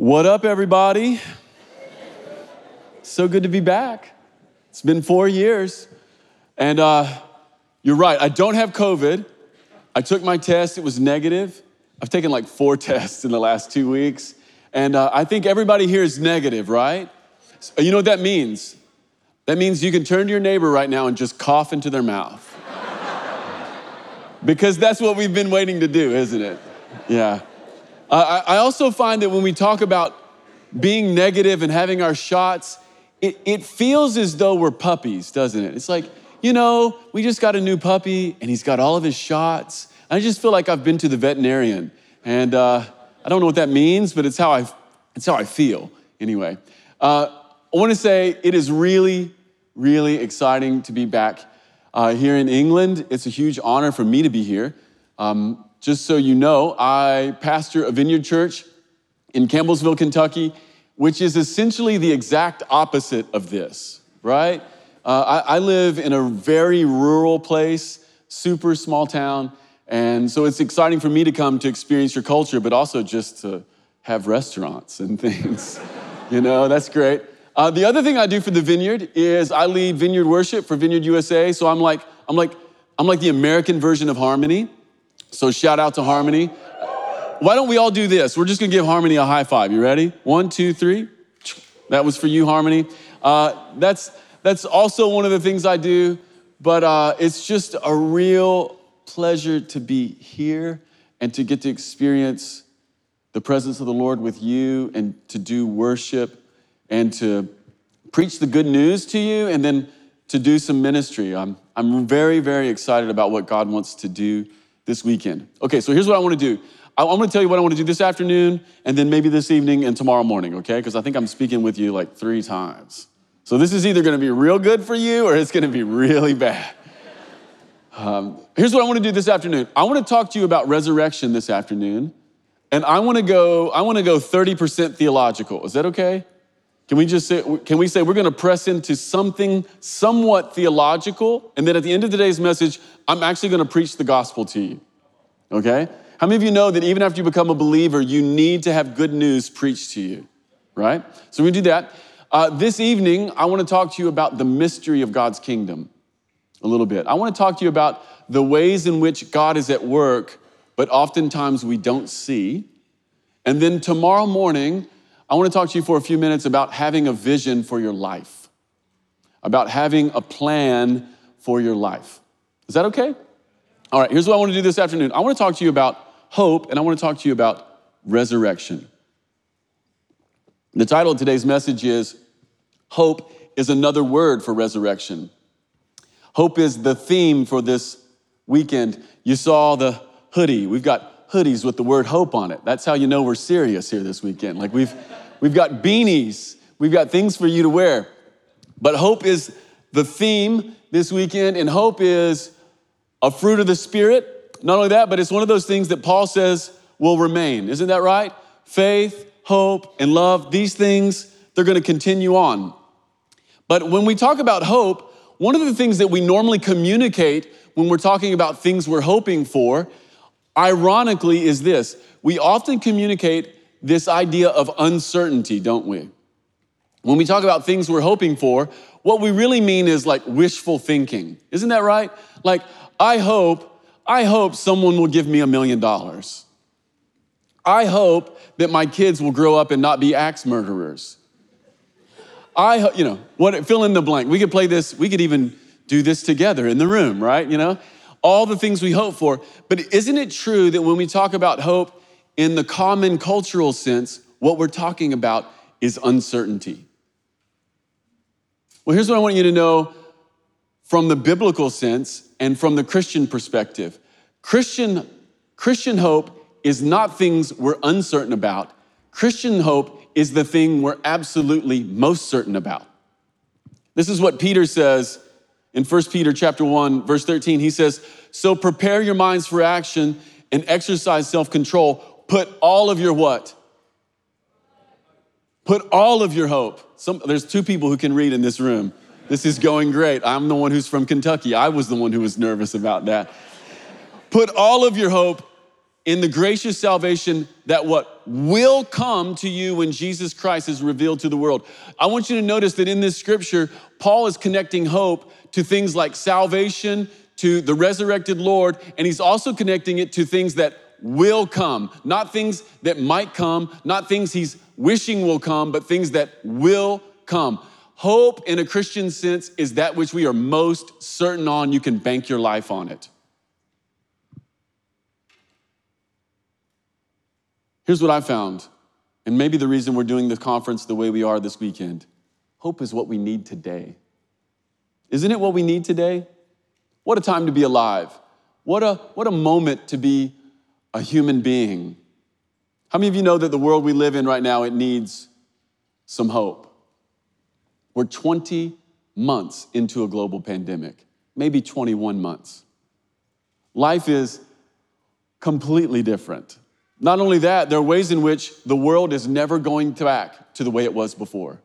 What up, everybody? So good to be back. It's been four years. And uh, you're right, I don't have COVID. I took my test, it was negative. I've taken like four tests in the last two weeks. And uh, I think everybody here is negative, right? So, you know what that means? That means you can turn to your neighbor right now and just cough into their mouth. because that's what we've been waiting to do, isn't it? Yeah. Uh, I also find that when we talk about being negative and having our shots, it, it feels as though we're puppies, doesn't it? It's like, you know, we just got a new puppy and he's got all of his shots. I just feel like I've been to the veterinarian. And uh, I don't know what that means, but it's how I, it's how I feel anyway. Uh, I want to say it is really, really exciting to be back uh, here in England. It's a huge honor for me to be here. Um, just so you know, I pastor a vineyard church in Campbellsville, Kentucky, which is essentially the exact opposite of this, right? Uh, I, I live in a very rural place, super small town, and so it's exciting for me to come to experience your culture, but also just to have restaurants and things. you know, that's great. Uh, the other thing I do for the vineyard is I lead vineyard worship for Vineyard USA. So I'm like, I'm like, I'm like the American version of Harmony. So shout out to Harmony. Why don't we all do this? We're just gonna give Harmony a high five. You ready? One, two, three. That was for you, Harmony. Uh, that's that's also one of the things I do, but uh, it's just a real pleasure to be here and to get to experience the presence of the Lord with you and to do worship and to preach the good news to you and then to do some ministry. I'm, I'm very, very excited about what God wants to do this weekend. Okay, so here's what I want to do. I'm going to tell you what I want to do this afternoon and then maybe this evening and tomorrow morning, okay? Because I think I'm speaking with you like three times. So this is either going to be real good for you or it's going to be really bad. Um, here's what I want to do this afternoon. I want to talk to you about resurrection this afternoon, and I want to go. I want to go 30% theological. Is that okay? Can we just say? Can we say we're going to press into something somewhat theological, and then at the end of today's message, I'm actually going to preach the gospel to you. Okay? How many of you know that even after you become a believer, you need to have good news preached to you? Right? So we do that. Uh, this evening, I want to talk to you about the mystery of God's kingdom a little bit. I want to talk to you about the ways in which God is at work, but oftentimes we don't see. And then tomorrow morning, I want to talk to you for a few minutes about having a vision for your life, about having a plan for your life. Is that okay? All right, here's what I want to do this afternoon. I want to talk to you about hope, and I want to talk to you about resurrection. The title of today's message is Hope is Another Word for Resurrection. Hope is the theme for this weekend. You saw the hoodie. We've got hoodies with the word hope on it. That's how you know we're serious here this weekend. Like we've we've got beanies. We've got things for you to wear. But hope is the theme this weekend and hope is a fruit of the spirit. Not only that, but it's one of those things that Paul says will remain. Isn't that right? Faith, hope, and love, these things, they're going to continue on. But when we talk about hope, one of the things that we normally communicate when we're talking about things we're hoping for, ironically, is this we often communicate this idea of uncertainty, don't we? When we talk about things we're hoping for, what we really mean is like wishful thinking. Isn't that right? Like, I hope, I hope someone will give me a million dollars. I hope that my kids will grow up and not be axe murderers. I, you know, what, fill in the blank. We could play this, we could even do this together in the room, right? You know, all the things we hope for. But isn't it true that when we talk about hope in the common cultural sense, what we're talking about is uncertainty? Well, here's what I want you to know from the biblical sense and from the Christian perspective. Christian, Christian hope is not things we're uncertain about. Christian hope is the thing we're absolutely most certain about. This is what Peter says in 1 Peter chapter 1 verse 13. He says, "So prepare your minds for action and exercise self-control. Put all of your what? Put all of your hope. Some, there's two people who can read in this room. This is going great. I'm the one who's from Kentucky. I was the one who was nervous about that. Put all of your hope in the gracious salvation that what will come to you when Jesus Christ is revealed to the world. I want you to notice that in this scripture, Paul is connecting hope to things like salvation, to the resurrected Lord, and he's also connecting it to things that will come, not things that might come, not things he's wishing will come, but things that will come. Hope in a Christian sense is that which we are most certain on. You can bank your life on it. Here's what I found, and maybe the reason we're doing the conference the way we are this weekend hope is what we need today. Isn't it what we need today? What a time to be alive. What a, what a moment to be a human being. How many of you know that the world we live in right now, it needs some hope? We're 20 months into a global pandemic, maybe 21 months. Life is completely different. Not only that, there are ways in which the world is never going back to the way it was before.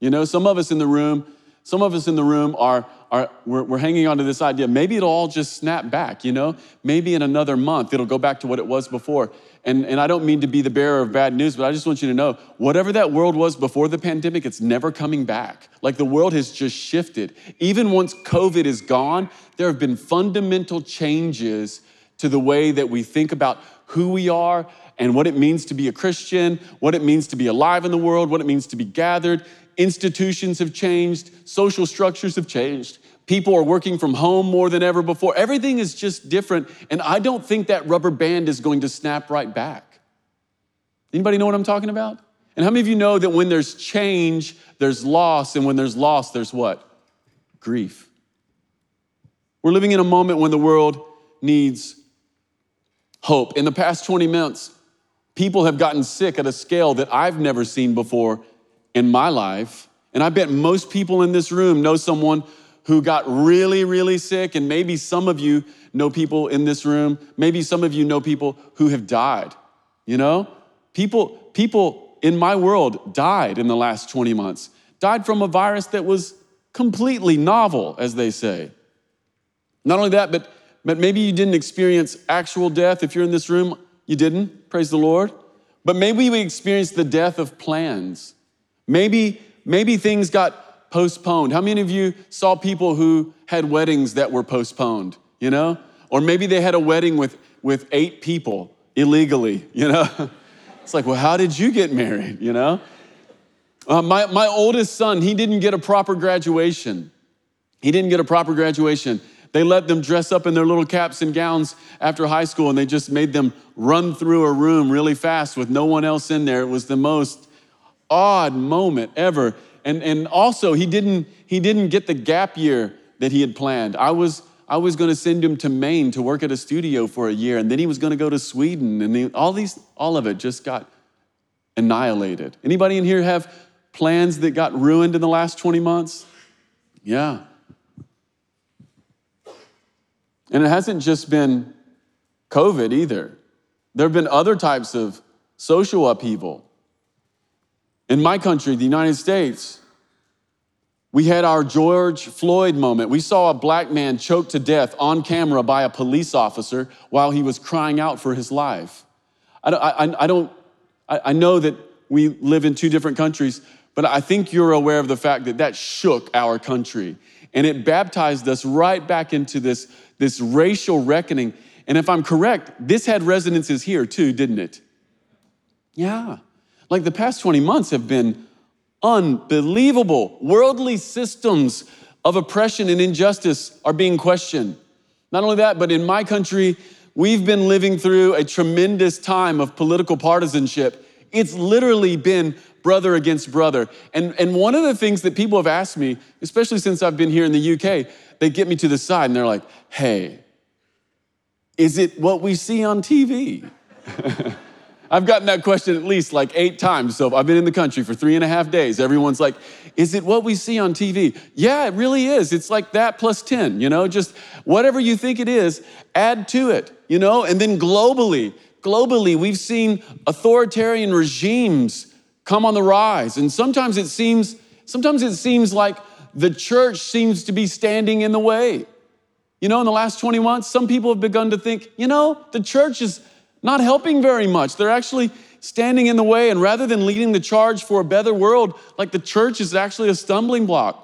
You know, some of us in the room, some of us in the room are, are we're, we're hanging on to this idea. Maybe it'll all just snap back, you know? Maybe in another month it'll go back to what it was before. And, and I don't mean to be the bearer of bad news, but I just want you to know whatever that world was before the pandemic, it's never coming back. Like the world has just shifted. Even once COVID is gone, there have been fundamental changes to the way that we think about who we are and what it means to be a Christian, what it means to be alive in the world, what it means to be gathered. Institutions have changed, social structures have changed. People are working from home more than ever before. Everything is just different, and I don't think that rubber band is going to snap right back. Anybody know what I'm talking about? And how many of you know that when there's change, there's loss, and when there's loss, there's what? Grief. We're living in a moment when the world needs hope. In the past 20 months, people have gotten sick at a scale that I've never seen before in my life. And I bet most people in this room know someone who got really, really sick. And maybe some of you know people in this room. Maybe some of you know people who have died. You know, people, people in my world died in the last 20 months, died from a virus that was completely novel, as they say. Not only that, but, but maybe you didn't experience actual death. If you're in this room, you didn't. Praise the Lord. But maybe we experienced the death of plans Maybe, maybe things got postponed. How many of you saw people who had weddings that were postponed, you know? Or maybe they had a wedding with, with eight people illegally, you know? It's like, well, how did you get married, you know? Uh, my, my oldest son, he didn't get a proper graduation. He didn't get a proper graduation. They let them dress up in their little caps and gowns after high school, and they just made them run through a room really fast with no one else in there. It was the most odd moment ever. And, and also, he didn't, he didn't get the gap year that he had planned. I was, I was going to send him to Maine to work at a studio for a year, and then he was going to go to Sweden, and all these, all of it just got annihilated. Anybody in here have plans that got ruined in the last 20 months? Yeah. And it hasn't just been COVID either. There have been other types of social upheaval. In my country, the United States, we had our George Floyd moment. We saw a black man choked to death on camera by a police officer while he was crying out for his life. I don't, I, I don't, I know that we live in two different countries, but I think you're aware of the fact that that shook our country. And it baptized us right back into this, this racial reckoning. And if I'm correct, this had resonances here too, didn't it? Yeah. Like the past 20 months have been unbelievable. Worldly systems of oppression and injustice are being questioned. Not only that, but in my country, we've been living through a tremendous time of political partisanship. It's literally been brother against brother. And, and one of the things that people have asked me, especially since I've been here in the UK, they get me to the side and they're like, hey, is it what we see on TV? I've gotten that question at least like eight times. So I've been in the country for three and a half days. Everyone's like, is it what we see on TV? Yeah, it really is. It's like that plus 10, you know, just whatever you think it is, add to it, you know, and then globally, globally, we've seen authoritarian regimes come on the rise. And sometimes it seems, sometimes it seems like the church seems to be standing in the way. You know, in the last 20 months, some people have begun to think, you know, the church is not helping very much. They're actually standing in the way, and rather than leading the charge for a better world, like the church is actually a stumbling block.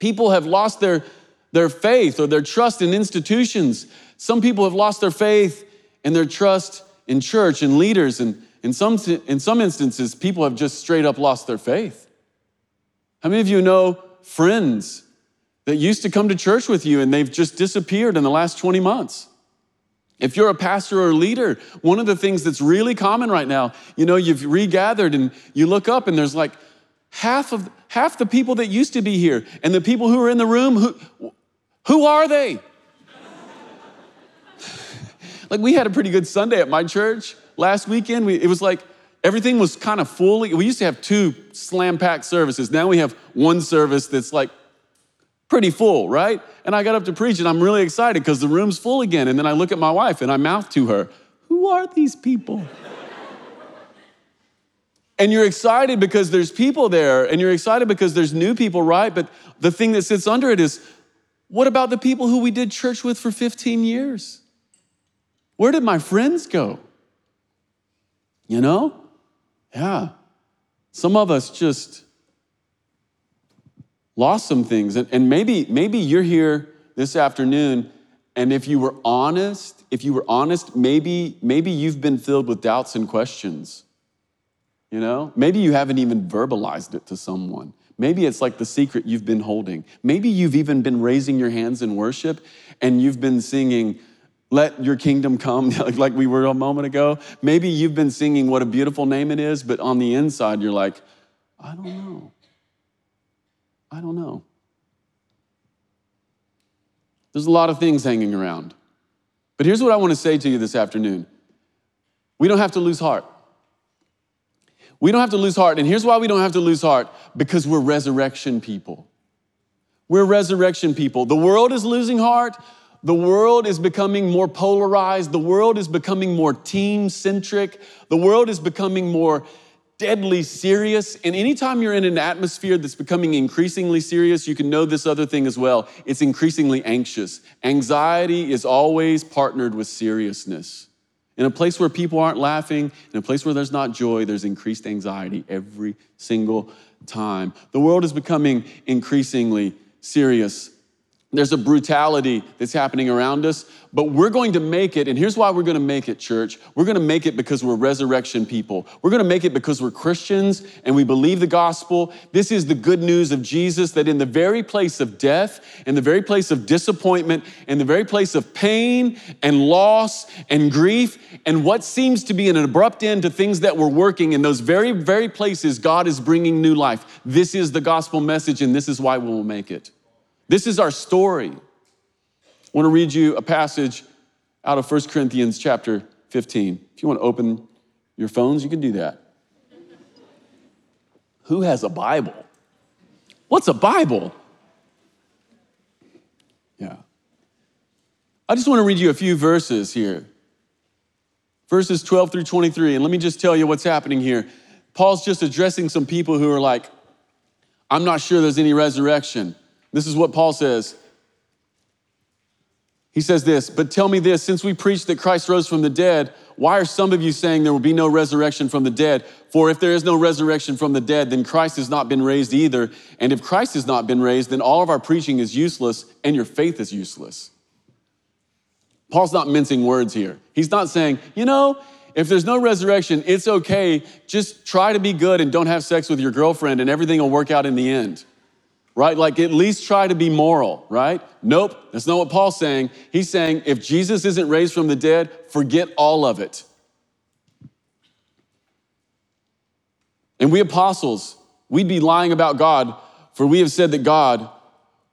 People have lost their, their faith or their trust in institutions. Some people have lost their faith and their trust in church and leaders. And in some, in some instances, people have just straight up lost their faith. How many of you know friends that used to come to church with you and they've just disappeared in the last 20 months? If you're a pastor or a leader, one of the things that's really common right now, you know, you've regathered and you look up and there's like half of half the people that used to be here and the people who are in the room who who are they? like we had a pretty good Sunday at my church last weekend. We, it was like everything was kind of fully. We used to have two slam packed services. Now we have one service that's like pretty full, right? And I got up to preach and I'm really excited because the room's full again. And then I look at my wife and I mouth to her, Who are these people? and you're excited because there's people there and you're excited because there's new people, right? But the thing that sits under it is, what about the people who we did church with for 15 years? Where did my friends go? You know? Yeah. Some of us just lost some things. And, and maybe, maybe you're here this afternoon, and if you were honest, if you were honest, maybe, maybe you've been filled with doubts and questions. You know? Maybe you haven't even verbalized it to someone. Maybe it's like the secret you've been holding. Maybe you've even been raising your hands in worship and you've been singing, Let your kingdom come, like we were a moment ago. Maybe you've been singing what a beautiful name it is, but on the inside, you're like, I don't know. I don't know. There's a lot of things hanging around. But here's what I want to say to you this afternoon we don't have to lose heart. We don't have to lose heart. And here's why we don't have to lose heart because we're resurrection people. We're resurrection people. The world is losing heart. The world is becoming more polarized. The world is becoming more team centric. The world is becoming more deadly serious. And anytime you're in an atmosphere that's becoming increasingly serious, you can know this other thing as well. It's increasingly anxious. Anxiety is always partnered with seriousness. In a place where people aren't laughing, in a place where there's not joy, there's increased anxiety every single time. The world is becoming increasingly serious. There's a brutality that's happening around us, but we're going to make it. And here's why we're going to make it, church. We're going to make it because we're resurrection people. We're going to make it because we're Christians and we believe the gospel. This is the good news of Jesus that in the very place of death, in the very place of disappointment, in the very place of pain and loss and grief, and what seems to be an abrupt end to things that were working, in those very, very places, God is bringing new life. This is the gospel message, and this is why we will make it. This is our story. I want to read you a passage out of 1 Corinthians chapter 15. If you want to open your phones, you can do that. Who has a Bible? What's a Bible? Yeah. I just want to read you a few verses here. Verses 12 through 23. And let me just tell you what's happening here. Paul's just addressing some people who are like, I'm not sure there's any resurrection. This is what Paul says. He says this, but tell me this since we preach that Christ rose from the dead, why are some of you saying there will be no resurrection from the dead? For if there is no resurrection from the dead, then Christ has not been raised either. And if Christ has not been raised, then all of our preaching is useless and your faith is useless. Paul's not mincing words here. He's not saying, you know, if there's no resurrection, it's okay. Just try to be good and don't have sex with your girlfriend and everything will work out in the end right? Like at least try to be moral, right? Nope, that's not what Paul's saying. He's saying if Jesus isn't raised from the dead, forget all of it. And we apostles, we'd be lying about God, for we have said that God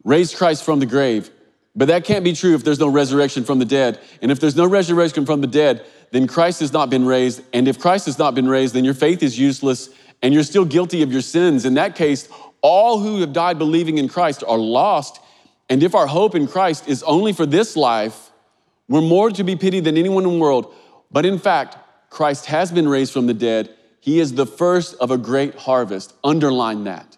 raised Christ from the grave. But that can't be true if there's no resurrection from the dead. And if there's no resurrection from the dead, then Christ has not been raised. And if Christ has not been raised, then your faith is useless and you're still guilty of your sins. In that case, all who have died believing in Christ are lost. And if our hope in Christ is only for this life, we're more to be pitied than anyone in the world. But in fact, Christ has been raised from the dead. He is the first of a great harvest. Underline that.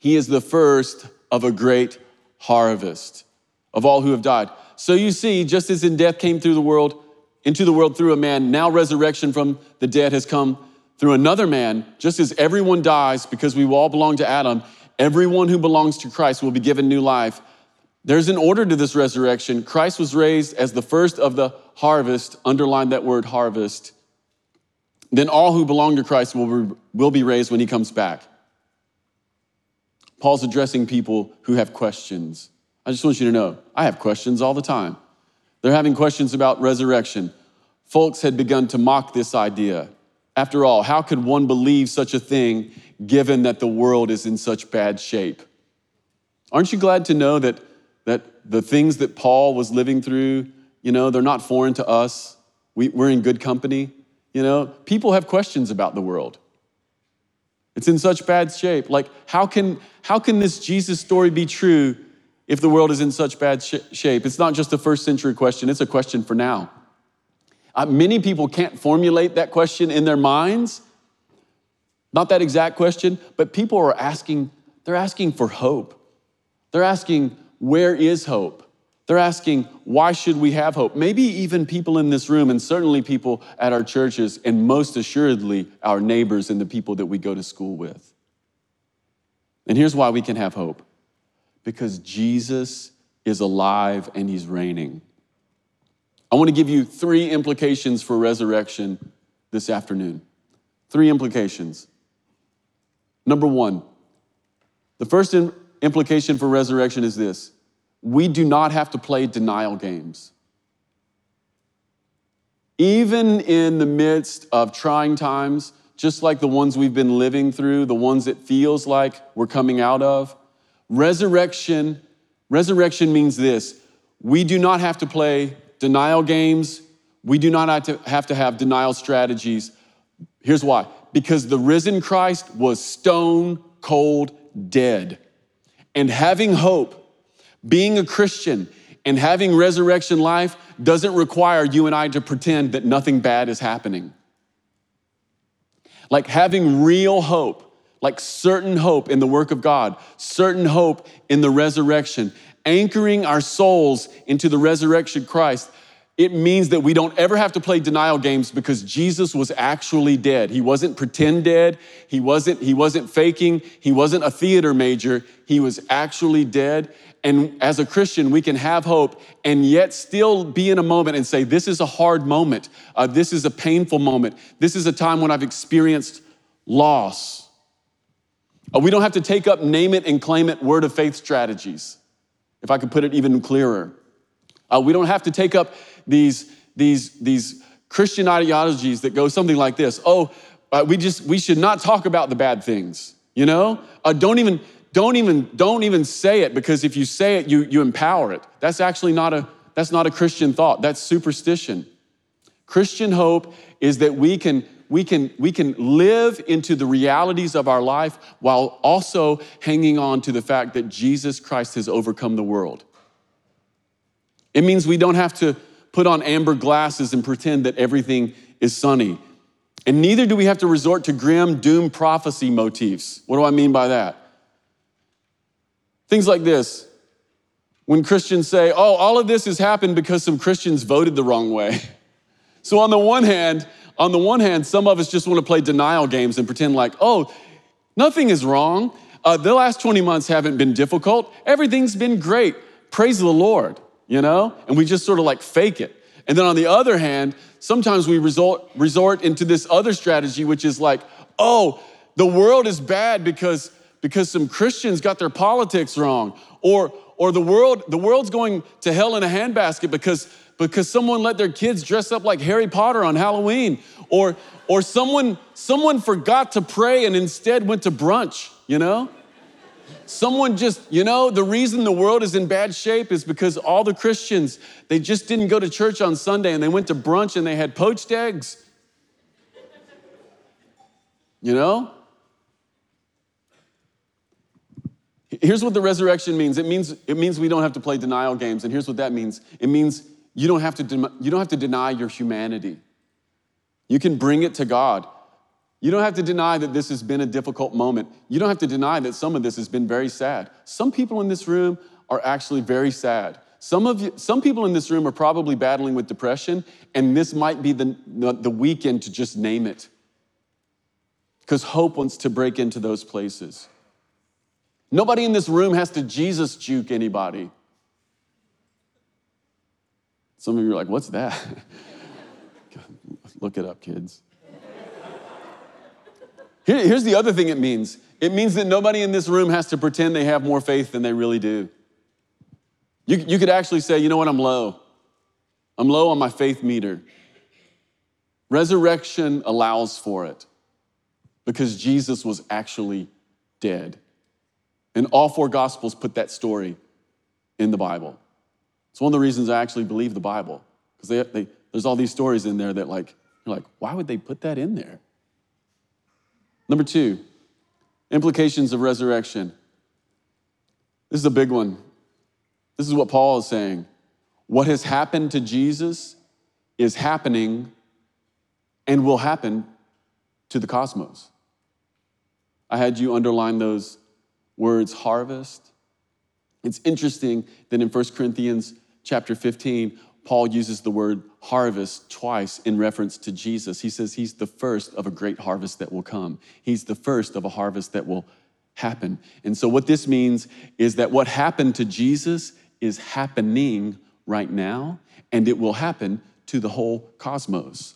He is the first of a great harvest of all who have died. So you see, just as in death came through the world, into the world through a man, now resurrection from the dead has come through another man, just as everyone dies because we all belong to Adam, everyone who belongs to Christ will be given new life. There's an order to this resurrection. Christ was raised as the first of the harvest, underline that word harvest. Then all who belong to Christ will be, will be raised when he comes back. Paul's addressing people who have questions. I just want you to know I have questions all the time. They're having questions about resurrection. Folks had begun to mock this idea. After all, how could one believe such a thing given that the world is in such bad shape? Aren't you glad to know that, that the things that Paul was living through, you know, they're not foreign to us? We, we're in good company. You know, people have questions about the world. It's in such bad shape. Like, how can, how can this Jesus story be true if the world is in such bad sh- shape? It's not just a first century question, it's a question for now. Uh, many people can't formulate that question in their minds. Not that exact question, but people are asking, they're asking for hope. They're asking, where is hope? They're asking, why should we have hope? Maybe even people in this room, and certainly people at our churches, and most assuredly our neighbors and the people that we go to school with. And here's why we can have hope because Jesus is alive and he's reigning. I want to give you three implications for resurrection this afternoon. Three implications. Number one, the first implication for resurrection is this we do not have to play denial games. Even in the midst of trying times, just like the ones we've been living through, the ones it feels like we're coming out of, resurrection, resurrection means this. We do not have to play denial games. We do not have to have, denial strategies. Here's why because the risen Christ was stone cold dead. And having hope, being a Christian, and having resurrection life doesn't require you and I to pretend that nothing bad is happening. Like having real hope, like certain hope in the work of God, certain hope in the resurrection, anchoring our souls into the resurrection Christ, it means that we don't ever have to play denial games because Jesus was actually dead. He wasn't pretend dead. He wasn't, he wasn't faking. He wasn't a theater major. He was actually dead. And as a Christian, we can have hope and yet still be in a moment and say, This is a hard moment. Uh, this is a painful moment. This is a time when I've experienced loss. Uh, we don't have to take up name it and claim it word of faith strategies if I could put it even clearer. Uh, we don't have to take up these, these, these Christian ideologies that go something like this. Oh, uh, we just we should not talk about the bad things you know? Uh, don't even don't even don't even say it because if you say it you you empower it. That's actually not a that's not a christian thought. That's superstition. Christian hope is that we can we can we can live into the realities of our life while also hanging on to the fact that jesus christ has overcome the world it means we don't have to put on amber glasses and pretend that everything is sunny. And neither do we have to resort to grim doom prophecy motifs. What do I mean by that? Things like this. When Christians say, oh, all of this has happened because some Christians voted the wrong way. So on the one hand, on the one hand, some of us just want to play denial games and pretend like, oh, nothing is wrong. Uh, the last 20 months haven't been difficult. Everything's been great. Praise the Lord you know? And we just sort of like fake it. And then on the other hand, sometimes we resort, resort into this other strategy, which is like, oh, the world is bad because, because some Christians got their politics wrong. Or, or the, world, the world's going to hell in a handbasket because, because someone let their kids dress up like Harry Potter on Halloween. Or, or someone, someone forgot to pray and instead went to brunch, you know? Someone just, you know, the reason the world is in bad shape is because all the Christians, they just didn't go to church on Sunday and they went to brunch and they had poached eggs. You know? Here's what the resurrection means. It means it means we don't have to play denial games. And here's what that means. It means you don't have to you don't have to deny your humanity. You can bring it to God. You don't have to deny that this has been a difficult moment. You don't have to deny that some of this has been very sad. Some people in this room are actually very sad. Some of you, some people in this room are probably battling with depression, and this might be the, the weekend to just name it. Because hope wants to break into those places. Nobody in this room has to Jesus juke anybody. Some of you are like, what's that? Look it up, kids. Here, here's the other thing it means it means that nobody in this room has to pretend they have more faith than they really do. You, you could actually say, you know what, I'm low. I'm low on my faith meter. Resurrection allows for it because Jesus was actually dead. And all four gospels put that story in the Bible. It's one of the reasons I actually believe the Bible because there's all these stories in there that like, you're like, why would they put that in there? Number two, implications of resurrection. This is a big one. This is what Paul is saying. What has happened to Jesus is happening and will happen to the cosmos. I had you underline those words harvest. It's interesting that in 1 Corinthians chapter 15, Paul uses the word harvest twice in reference to Jesus. He says he's the first of a great harvest that will come. He's the first of a harvest that will happen. And so, what this means is that what happened to Jesus is happening right now, and it will happen to the whole cosmos.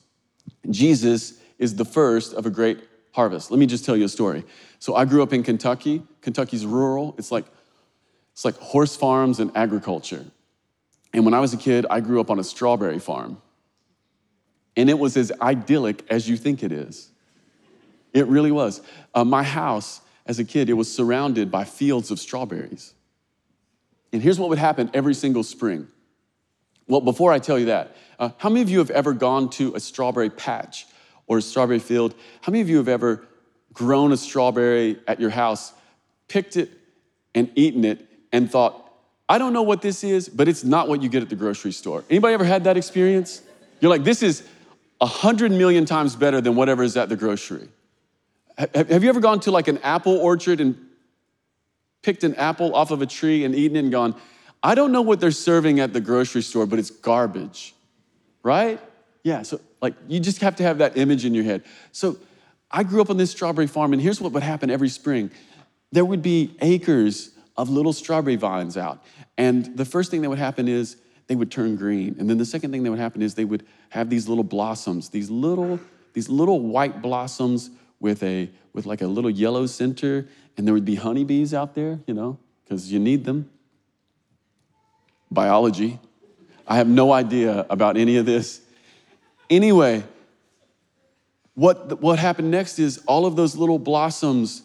Jesus is the first of a great harvest. Let me just tell you a story. So I grew up in Kentucky. Kentucky's rural. It's like it's like horse farms and agriculture. And when I was a kid, I grew up on a strawberry farm. And it was as idyllic as you think it is. It really was. Uh, my house, as a kid, it was surrounded by fields of strawberries. And here's what would happen every single spring. Well, before I tell you that, uh, how many of you have ever gone to a strawberry patch or a strawberry field? How many of you have ever grown a strawberry at your house, picked it and eaten it, and thought, I don't know what this is, but it's not what you get at the grocery store. Anybody ever had that experience? You're like, this is a hundred million times better than whatever is at the grocery. Have you ever gone to like an apple orchard and picked an apple off of a tree and eaten it and gone, I don't know what they're serving at the grocery store, but it's garbage, right? Yeah, so like you just have to have that image in your head. So I grew up on this strawberry farm, and here's what would happen every spring there would be acres of little strawberry vines out. And the first thing that would happen is they would turn green. And then the second thing that would happen is they would have these little blossoms, these little, these little white blossoms with a with like a little yellow center, and there would be honeybees out there, you know, because you need them. Biology. I have no idea about any of this. Anyway, what, what happened next is all of those little blossoms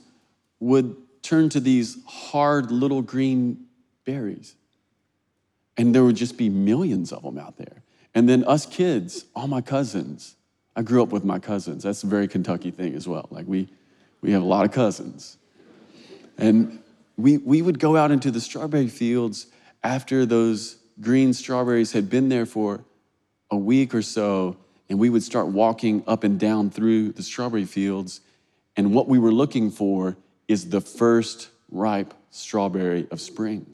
would turn to these hard little green berries. And there would just be millions of them out there. And then us kids, all my cousins, I grew up with my cousins. That's a very Kentucky thing as well. Like we, we have a lot of cousins. And we, we would go out into the strawberry fields after those green strawberries had been there for a week or so, and we would start walking up and down through the strawberry fields. And what we were looking for is the first ripe strawberry of spring.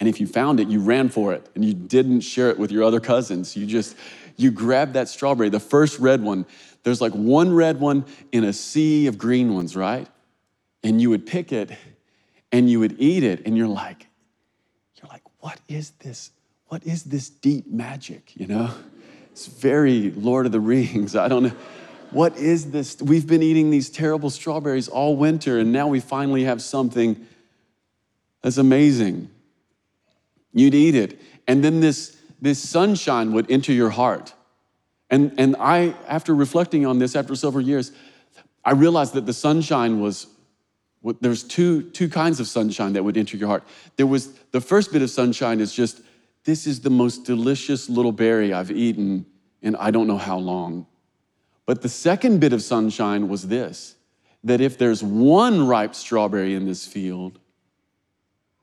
And if you found it, you ran for it and you didn't share it with your other cousins. You just, you grabbed that strawberry, the first red one. There's like one red one in a sea of green ones, right? And you would pick it and you would eat it and you're like, you're like, what is this? What is this deep magic, you know? It's very Lord of the Rings. I don't know. What is this? We've been eating these terrible strawberries all winter, and now we finally have something that's amazing. You'd eat it. And then this, this sunshine would enter your heart. And, and I, after reflecting on this after several years, I realized that the sunshine was, there's two, two kinds of sunshine that would enter your heart. There was the first bit of sunshine is just this is the most delicious little berry I've eaten in I don't know how long. But the second bit of sunshine was this that if there's one ripe strawberry in this field,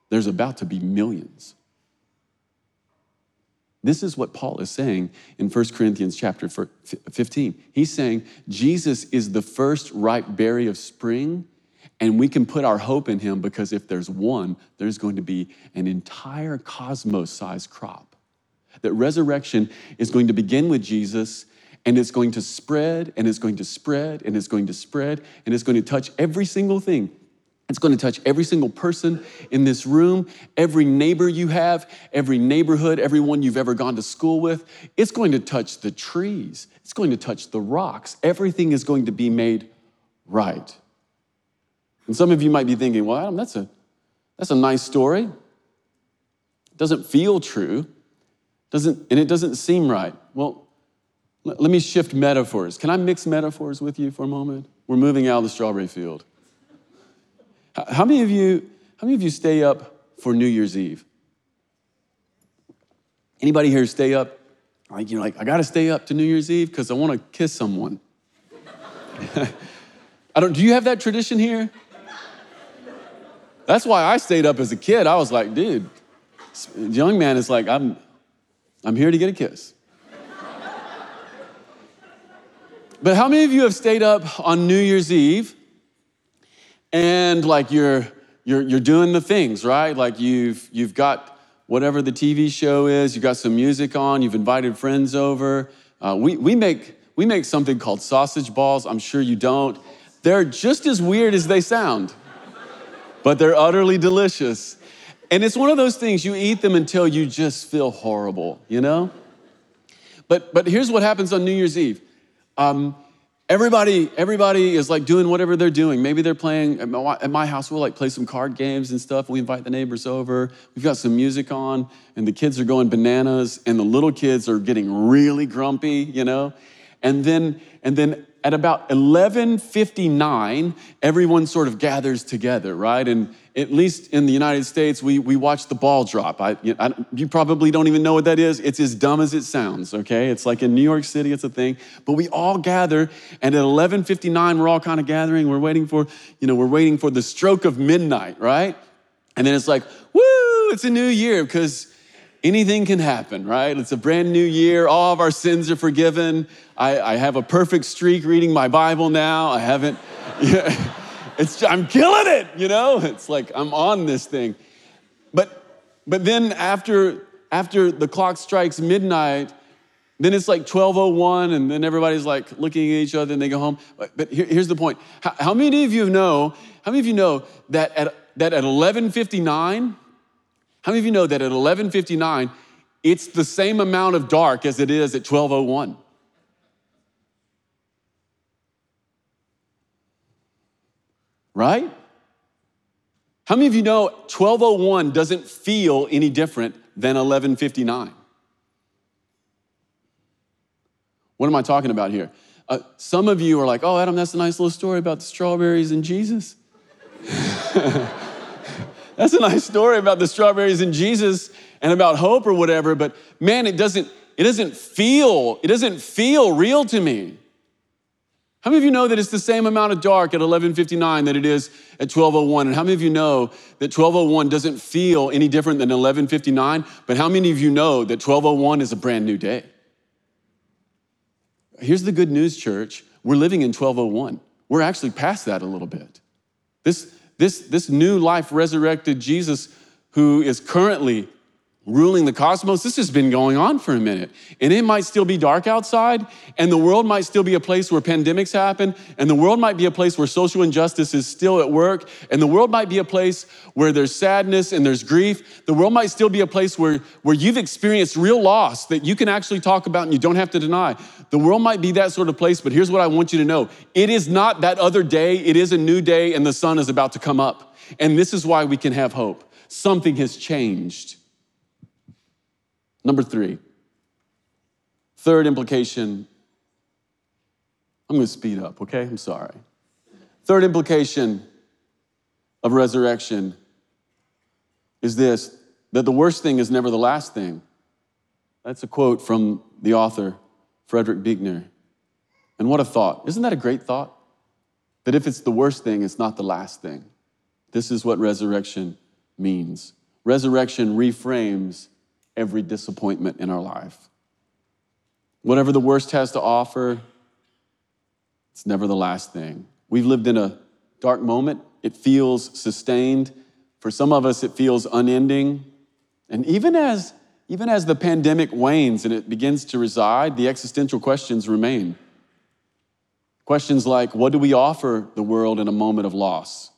there's about to be millions. This is what Paul is saying in 1 Corinthians chapter 15. He's saying Jesus is the first ripe berry of spring, And we can put our hope in him because if there's one, there's going to be an entire cosmos sized crop. That resurrection is going to begin with Jesus and it's going to spread and it's going to spread and it's going to spread and it's going to touch every single thing. It's going to touch every single person in this room, every neighbor you have, every neighborhood, everyone you've ever gone to school with. It's going to touch the trees, it's going to touch the rocks. Everything is going to be made right. And some of you might be thinking, well, Adam, that's a, that's a nice story. It doesn't feel true, doesn't, and it doesn't seem right. Well, let, me shift metaphors. Can I mix metaphors with you for a moment? We're moving out of the strawberry field. How many of you, how many of you stay up for New Year's Eve? Anybody here stay up? Like, you know, like, I gotta stay up to New Year's Eve because I wanna kiss someone. I don't, do you have that tradition here? That's why I stayed up as a kid. I was like, dude, young man is like, I'm, I'm here to get a kiss. But how many of you have stayed up on New Year's Eve and like you're, you're, you're doing the things, right? Like you've, you've got whatever the TV show is, you've got some music on, you've invited friends over. Uh, we, we, make, we make something called sausage balls. I'm sure you don't. They're just as weird as they sound but they're utterly delicious. And it's one of those things you eat them until you just feel horrible, you know? But, but here's what happens on New Year's Eve. Um, everybody, everybody is like doing whatever they're doing. Maybe they're playing at my, at my house. We'll like play some card games and stuff. We invite the neighbors over. We've got some music on, and the kids are going bananas, and the little kids are getting really grumpy, you know. And then, and then at about 11:59, everyone sort of gathers together, right? And at least in the United States, we, we watch the ball drop. I, I, you probably don't even know what that is. It's as dumb as it sounds, okay? It's like in New York City, it's a thing. But we all gather, and at 11:59, we're all kind of gathering. We're waiting for, you know, we're waiting for the stroke of midnight, right? And then it's like, woo! It's a new year because anything can happen, right? It's a brand new year. All of our sins are forgiven. I, I have a perfect streak reading my Bible now. I haven't, yeah, it's, I'm killing it, you know? It's like I'm on this thing. But, but then after, after the clock strikes midnight, then it's like 1201 and then everybody's like looking at each other and they go home. But, but here, here's the point. How, how many of you know, how many of you know that at, that at 1159, how many of you know that at 11:59 it's the same amount of dark as it is at 12:01? Right? How many of you know 1201 doesn't feel any different than 1159? What am I talking about here? Uh, some of you are like, oh, Adam, that's a nice little story about the strawberries and Jesus. That's a nice story about the strawberries and Jesus and about hope or whatever, but man, it doesn't, it doesn't feel, it doesn't feel real to me. How many of you know that it's the same amount of dark at 11:59 that it is at 12:01? And how many of you know that 12:01 doesn't feel any different than 11:59? But how many of you know that 12:01 is a brand new day? Here's the good news, church. We're living in 1201. We're actually past that a little bit. This this, this new life resurrected Jesus who is currently ruling the cosmos, this has been going on for a minute. And it might still be dark outside, and the world might still be a place where pandemics happen, and the world might be a place where social injustice is still at work, and the world might be a place where there's sadness and there's grief. The world might still be a place where, where you've experienced real loss that you can actually talk about and you don't have to deny. The world might be that sort of place, but here's what I want you to know it is not that other day, it is a new day, and the sun is about to come up. And this is why we can have hope. Something has changed. Number three, third implication. I'm going to speed up, okay? I'm sorry. Third implication of resurrection is this that the worst thing is never the last thing. That's a quote from the author, Frederick Buechner. And what a thought. Isn't that a great thought? That if it's the worst thing, it's not the last thing. This is what resurrection means. Resurrection reframes every disappointment in our life. Whatever the worst has to offer, it's never the last thing. We've lived in a dark moment. it feels sustained. For some of us, it feels unending. And even as, even as the pandemic wanes and it begins to reside, the existential questions remain. Questions like what do we offer the world in a moment of loss?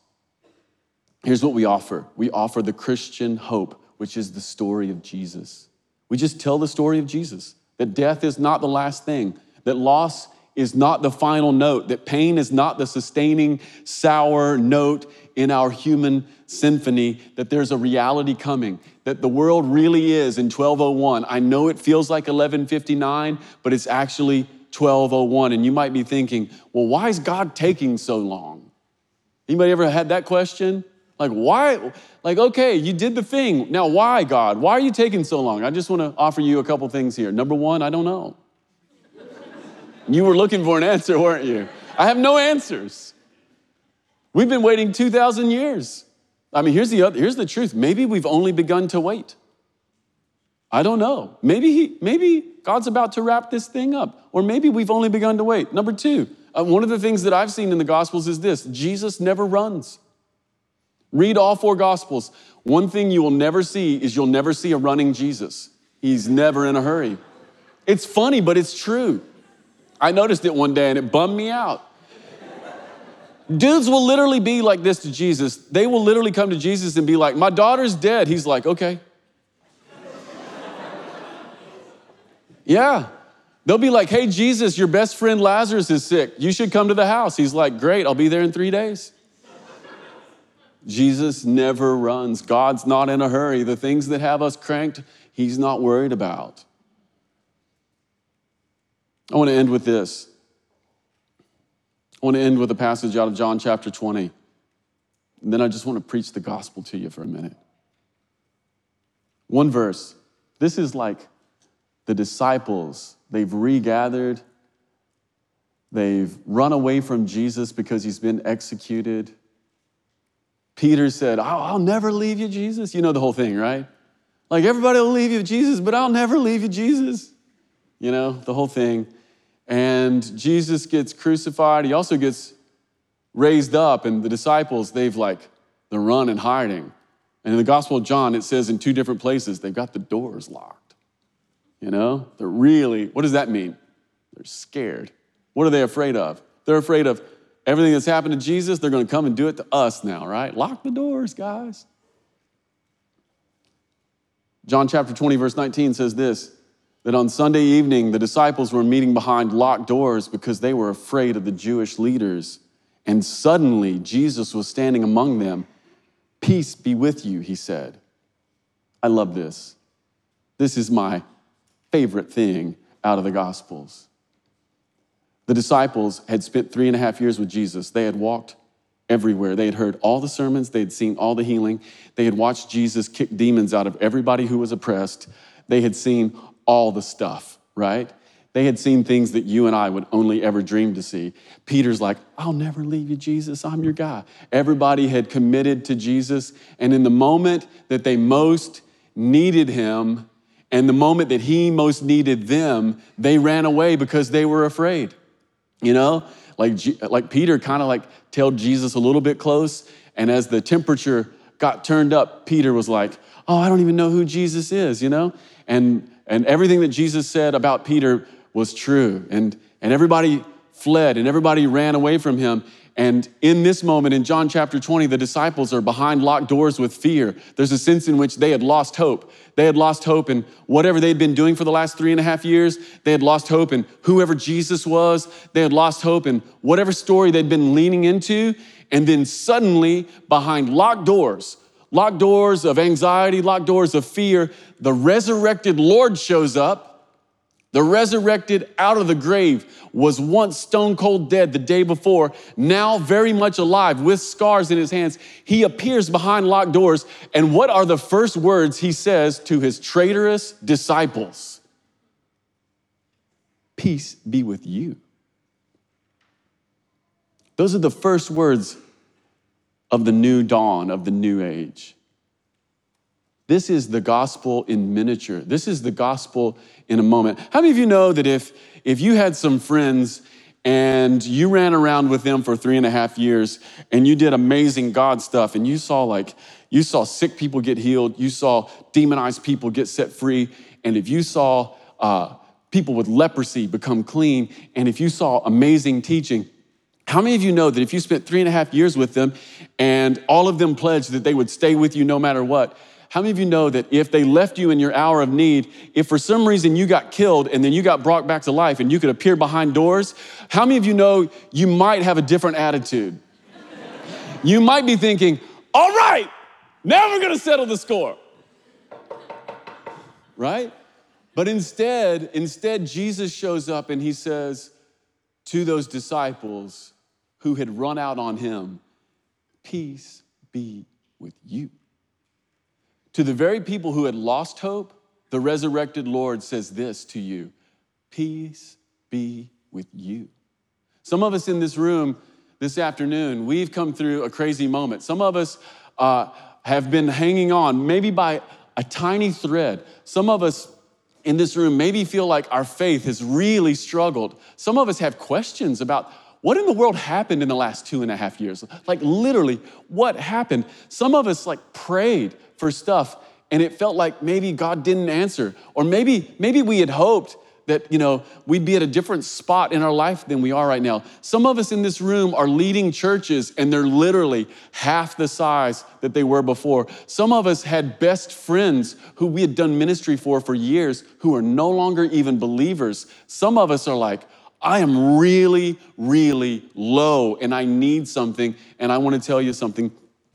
Here's what we offer we offer the Christian hope, which is the story of Jesus. We just tell the story of Jesus that death is not the last thing, that loss is not the final note, that pain is not the sustaining sour note in our human symphony, that there's a reality coming, that the world really is in 1201. I know it feels like 1159, but it's actually 1201. And you might be thinking, well, why is God taking so long? Anybody ever had that question? Like, why? Like, okay, you did the thing. Now, why, God? Why are you taking so long? I just want to offer you a couple things here. Number one, I don't know. you were looking for an answer, weren't you? I have no answers. We've been waiting 2,000 years. I mean, here's the, other, here's the truth. Maybe we've only begun to wait. I don't know. Maybe, he, maybe God's about to wrap this thing up, or maybe we've only begun to wait. Number two, uh, one of the things that I've seen in the Gospels is this Jesus never runs. Read all four Gospels. One thing you will never see is you'll never see a running Jesus. He's never in a hurry. It's funny, but it's true. I noticed it one day and it bummed me out. Dudes will literally be like this to Jesus. They will literally come to Jesus and be like, My daughter's dead. He's like, Okay. yeah. They'll be like, Hey, Jesus, your best friend Lazarus is sick. You should come to the house. He's like, Great, I'll be there in three days. Jesus never runs. God's not in a hurry. The things that have us cranked, He's not worried about. I want to end with this. I want to end with a passage out of John chapter 20. And then I just want to preach the gospel to you for a minute. One verse. This is like the disciples. They've regathered. They've run away from Jesus because he's been executed. Peter said, I'll, I'll, never leave you, Jesus. You know the whole thing, right? Like everybody will leave you, Jesus, but I'll never leave you, Jesus. You know, the whole thing. And Jesus gets crucified. He also gets raised up, and the disciples, they've like, they're running, hiding. And in the Gospel of John, it says in two different places, they've got the doors locked. You know, they're really, what does that mean? They're scared. What are they afraid of? They're afraid of Everything that's happened to Jesus, they're going to come and do it to us now, right? Lock the doors, guys. John chapter 20, verse 19 says this that on Sunday evening, the disciples were meeting behind locked doors because they were afraid of the Jewish leaders. And suddenly, Jesus was standing among them. Peace be with you, he said. I love this. This is my favorite thing out of the Gospels. The disciples had spent three and a half years with Jesus. They had walked everywhere. They had heard all the sermons, they had seen all the healing, they had watched Jesus kick demons out of everybody who was oppressed. They had seen all the stuff, right? They had seen things that you and I would only ever dream to see. Peter's like, I'll never leave you, Jesus. I'm your guy. Everybody had committed to Jesus. And in the moment that they most needed him, and the moment that he most needed them, they ran away because they were afraid. You know, like, like Peter kind of like tailed Jesus a little bit close. And as the temperature got turned up, Peter was like, oh, I don't even know who Jesus is, you know? And, and everything that Jesus said about Peter was true. And, and everybody fled and everybody ran away from him. And in this moment, in John chapter 20, the disciples are behind locked doors with fear. There's a sense in which they had lost hope. They had lost hope in whatever they'd been doing for the last three and a half years. They had lost hope in whoever Jesus was. They had lost hope in whatever story they'd been leaning into. And then suddenly, behind locked doors, locked doors of anxiety, locked doors of fear, the resurrected Lord shows up the resurrected out of the grave was once stone cold dead the day before, now very much alive with scars in his hands. He appears behind locked doors. And what are the first words he says to his traitorous disciples? Peace be with you. Those are the first words of the new dawn, of the new age. This is the gospel in miniature. This is the gospel in a moment. How many of you know that if, if you had some friends and you ran around with them for three and a half years and you did amazing God stuff and you saw like, you saw sick people get healed, you saw demonized people get set free, and if you saw uh, people with leprosy become clean, and if you saw amazing teaching, how many of you know that if you spent three and a half years with them and all of them pledged that they would stay with you no matter what, how many of you know that if they left you in your hour of need, if for some reason you got killed and then you got brought back to life and you could appear behind doors, how many of you know you might have a different attitude? you might be thinking, all right, now we're gonna settle the score. Right? But instead, instead, Jesus shows up and he says to those disciples who had run out on him, Peace be with you. To the very people who had lost hope, the resurrected Lord says this to you Peace be with you. Some of us in this room this afternoon, we've come through a crazy moment. Some of us uh, have been hanging on, maybe by a tiny thread. Some of us in this room maybe feel like our faith has really struggled. Some of us have questions about what in the world happened in the last two and a half years? Like, literally, what happened? Some of us, like, prayed for stuff and it felt like maybe God didn't answer. Or maybe, maybe we had hoped that you know we'd be at a different spot in our life than we are right now. Some of us in this room are leading churches and they're literally half the size that they were before. Some of us had best friends who we had done ministry for for years who are no longer even believers. Some of us are like, I am really, really low and I need something. And I want to tell you something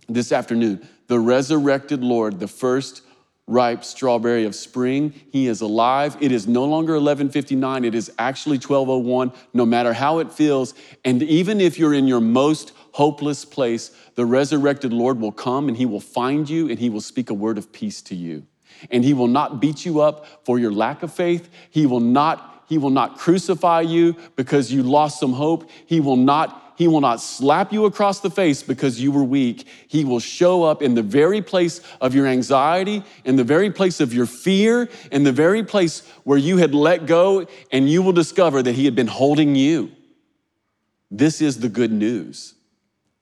this afternoon the resurrected Lord, the first ripe strawberry of spring. He is alive. It is no longer 1159, it is actually 1201, no matter how it feels. And even if you're in your most hopeless place, the resurrected Lord will come and he will find you and he will speak a word of peace to you. And he will not beat you up for your lack of faith. He will not he will not crucify you because you lost some hope. He will not he will not slap you across the face because you were weak. He will show up in the very place of your anxiety, in the very place of your fear, in the very place where you had let go, and you will discover that He had been holding you. This is the good news.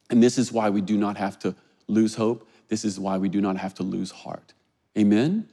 And this is why we do not have to lose hope. This is why we do not have to lose heart. Amen?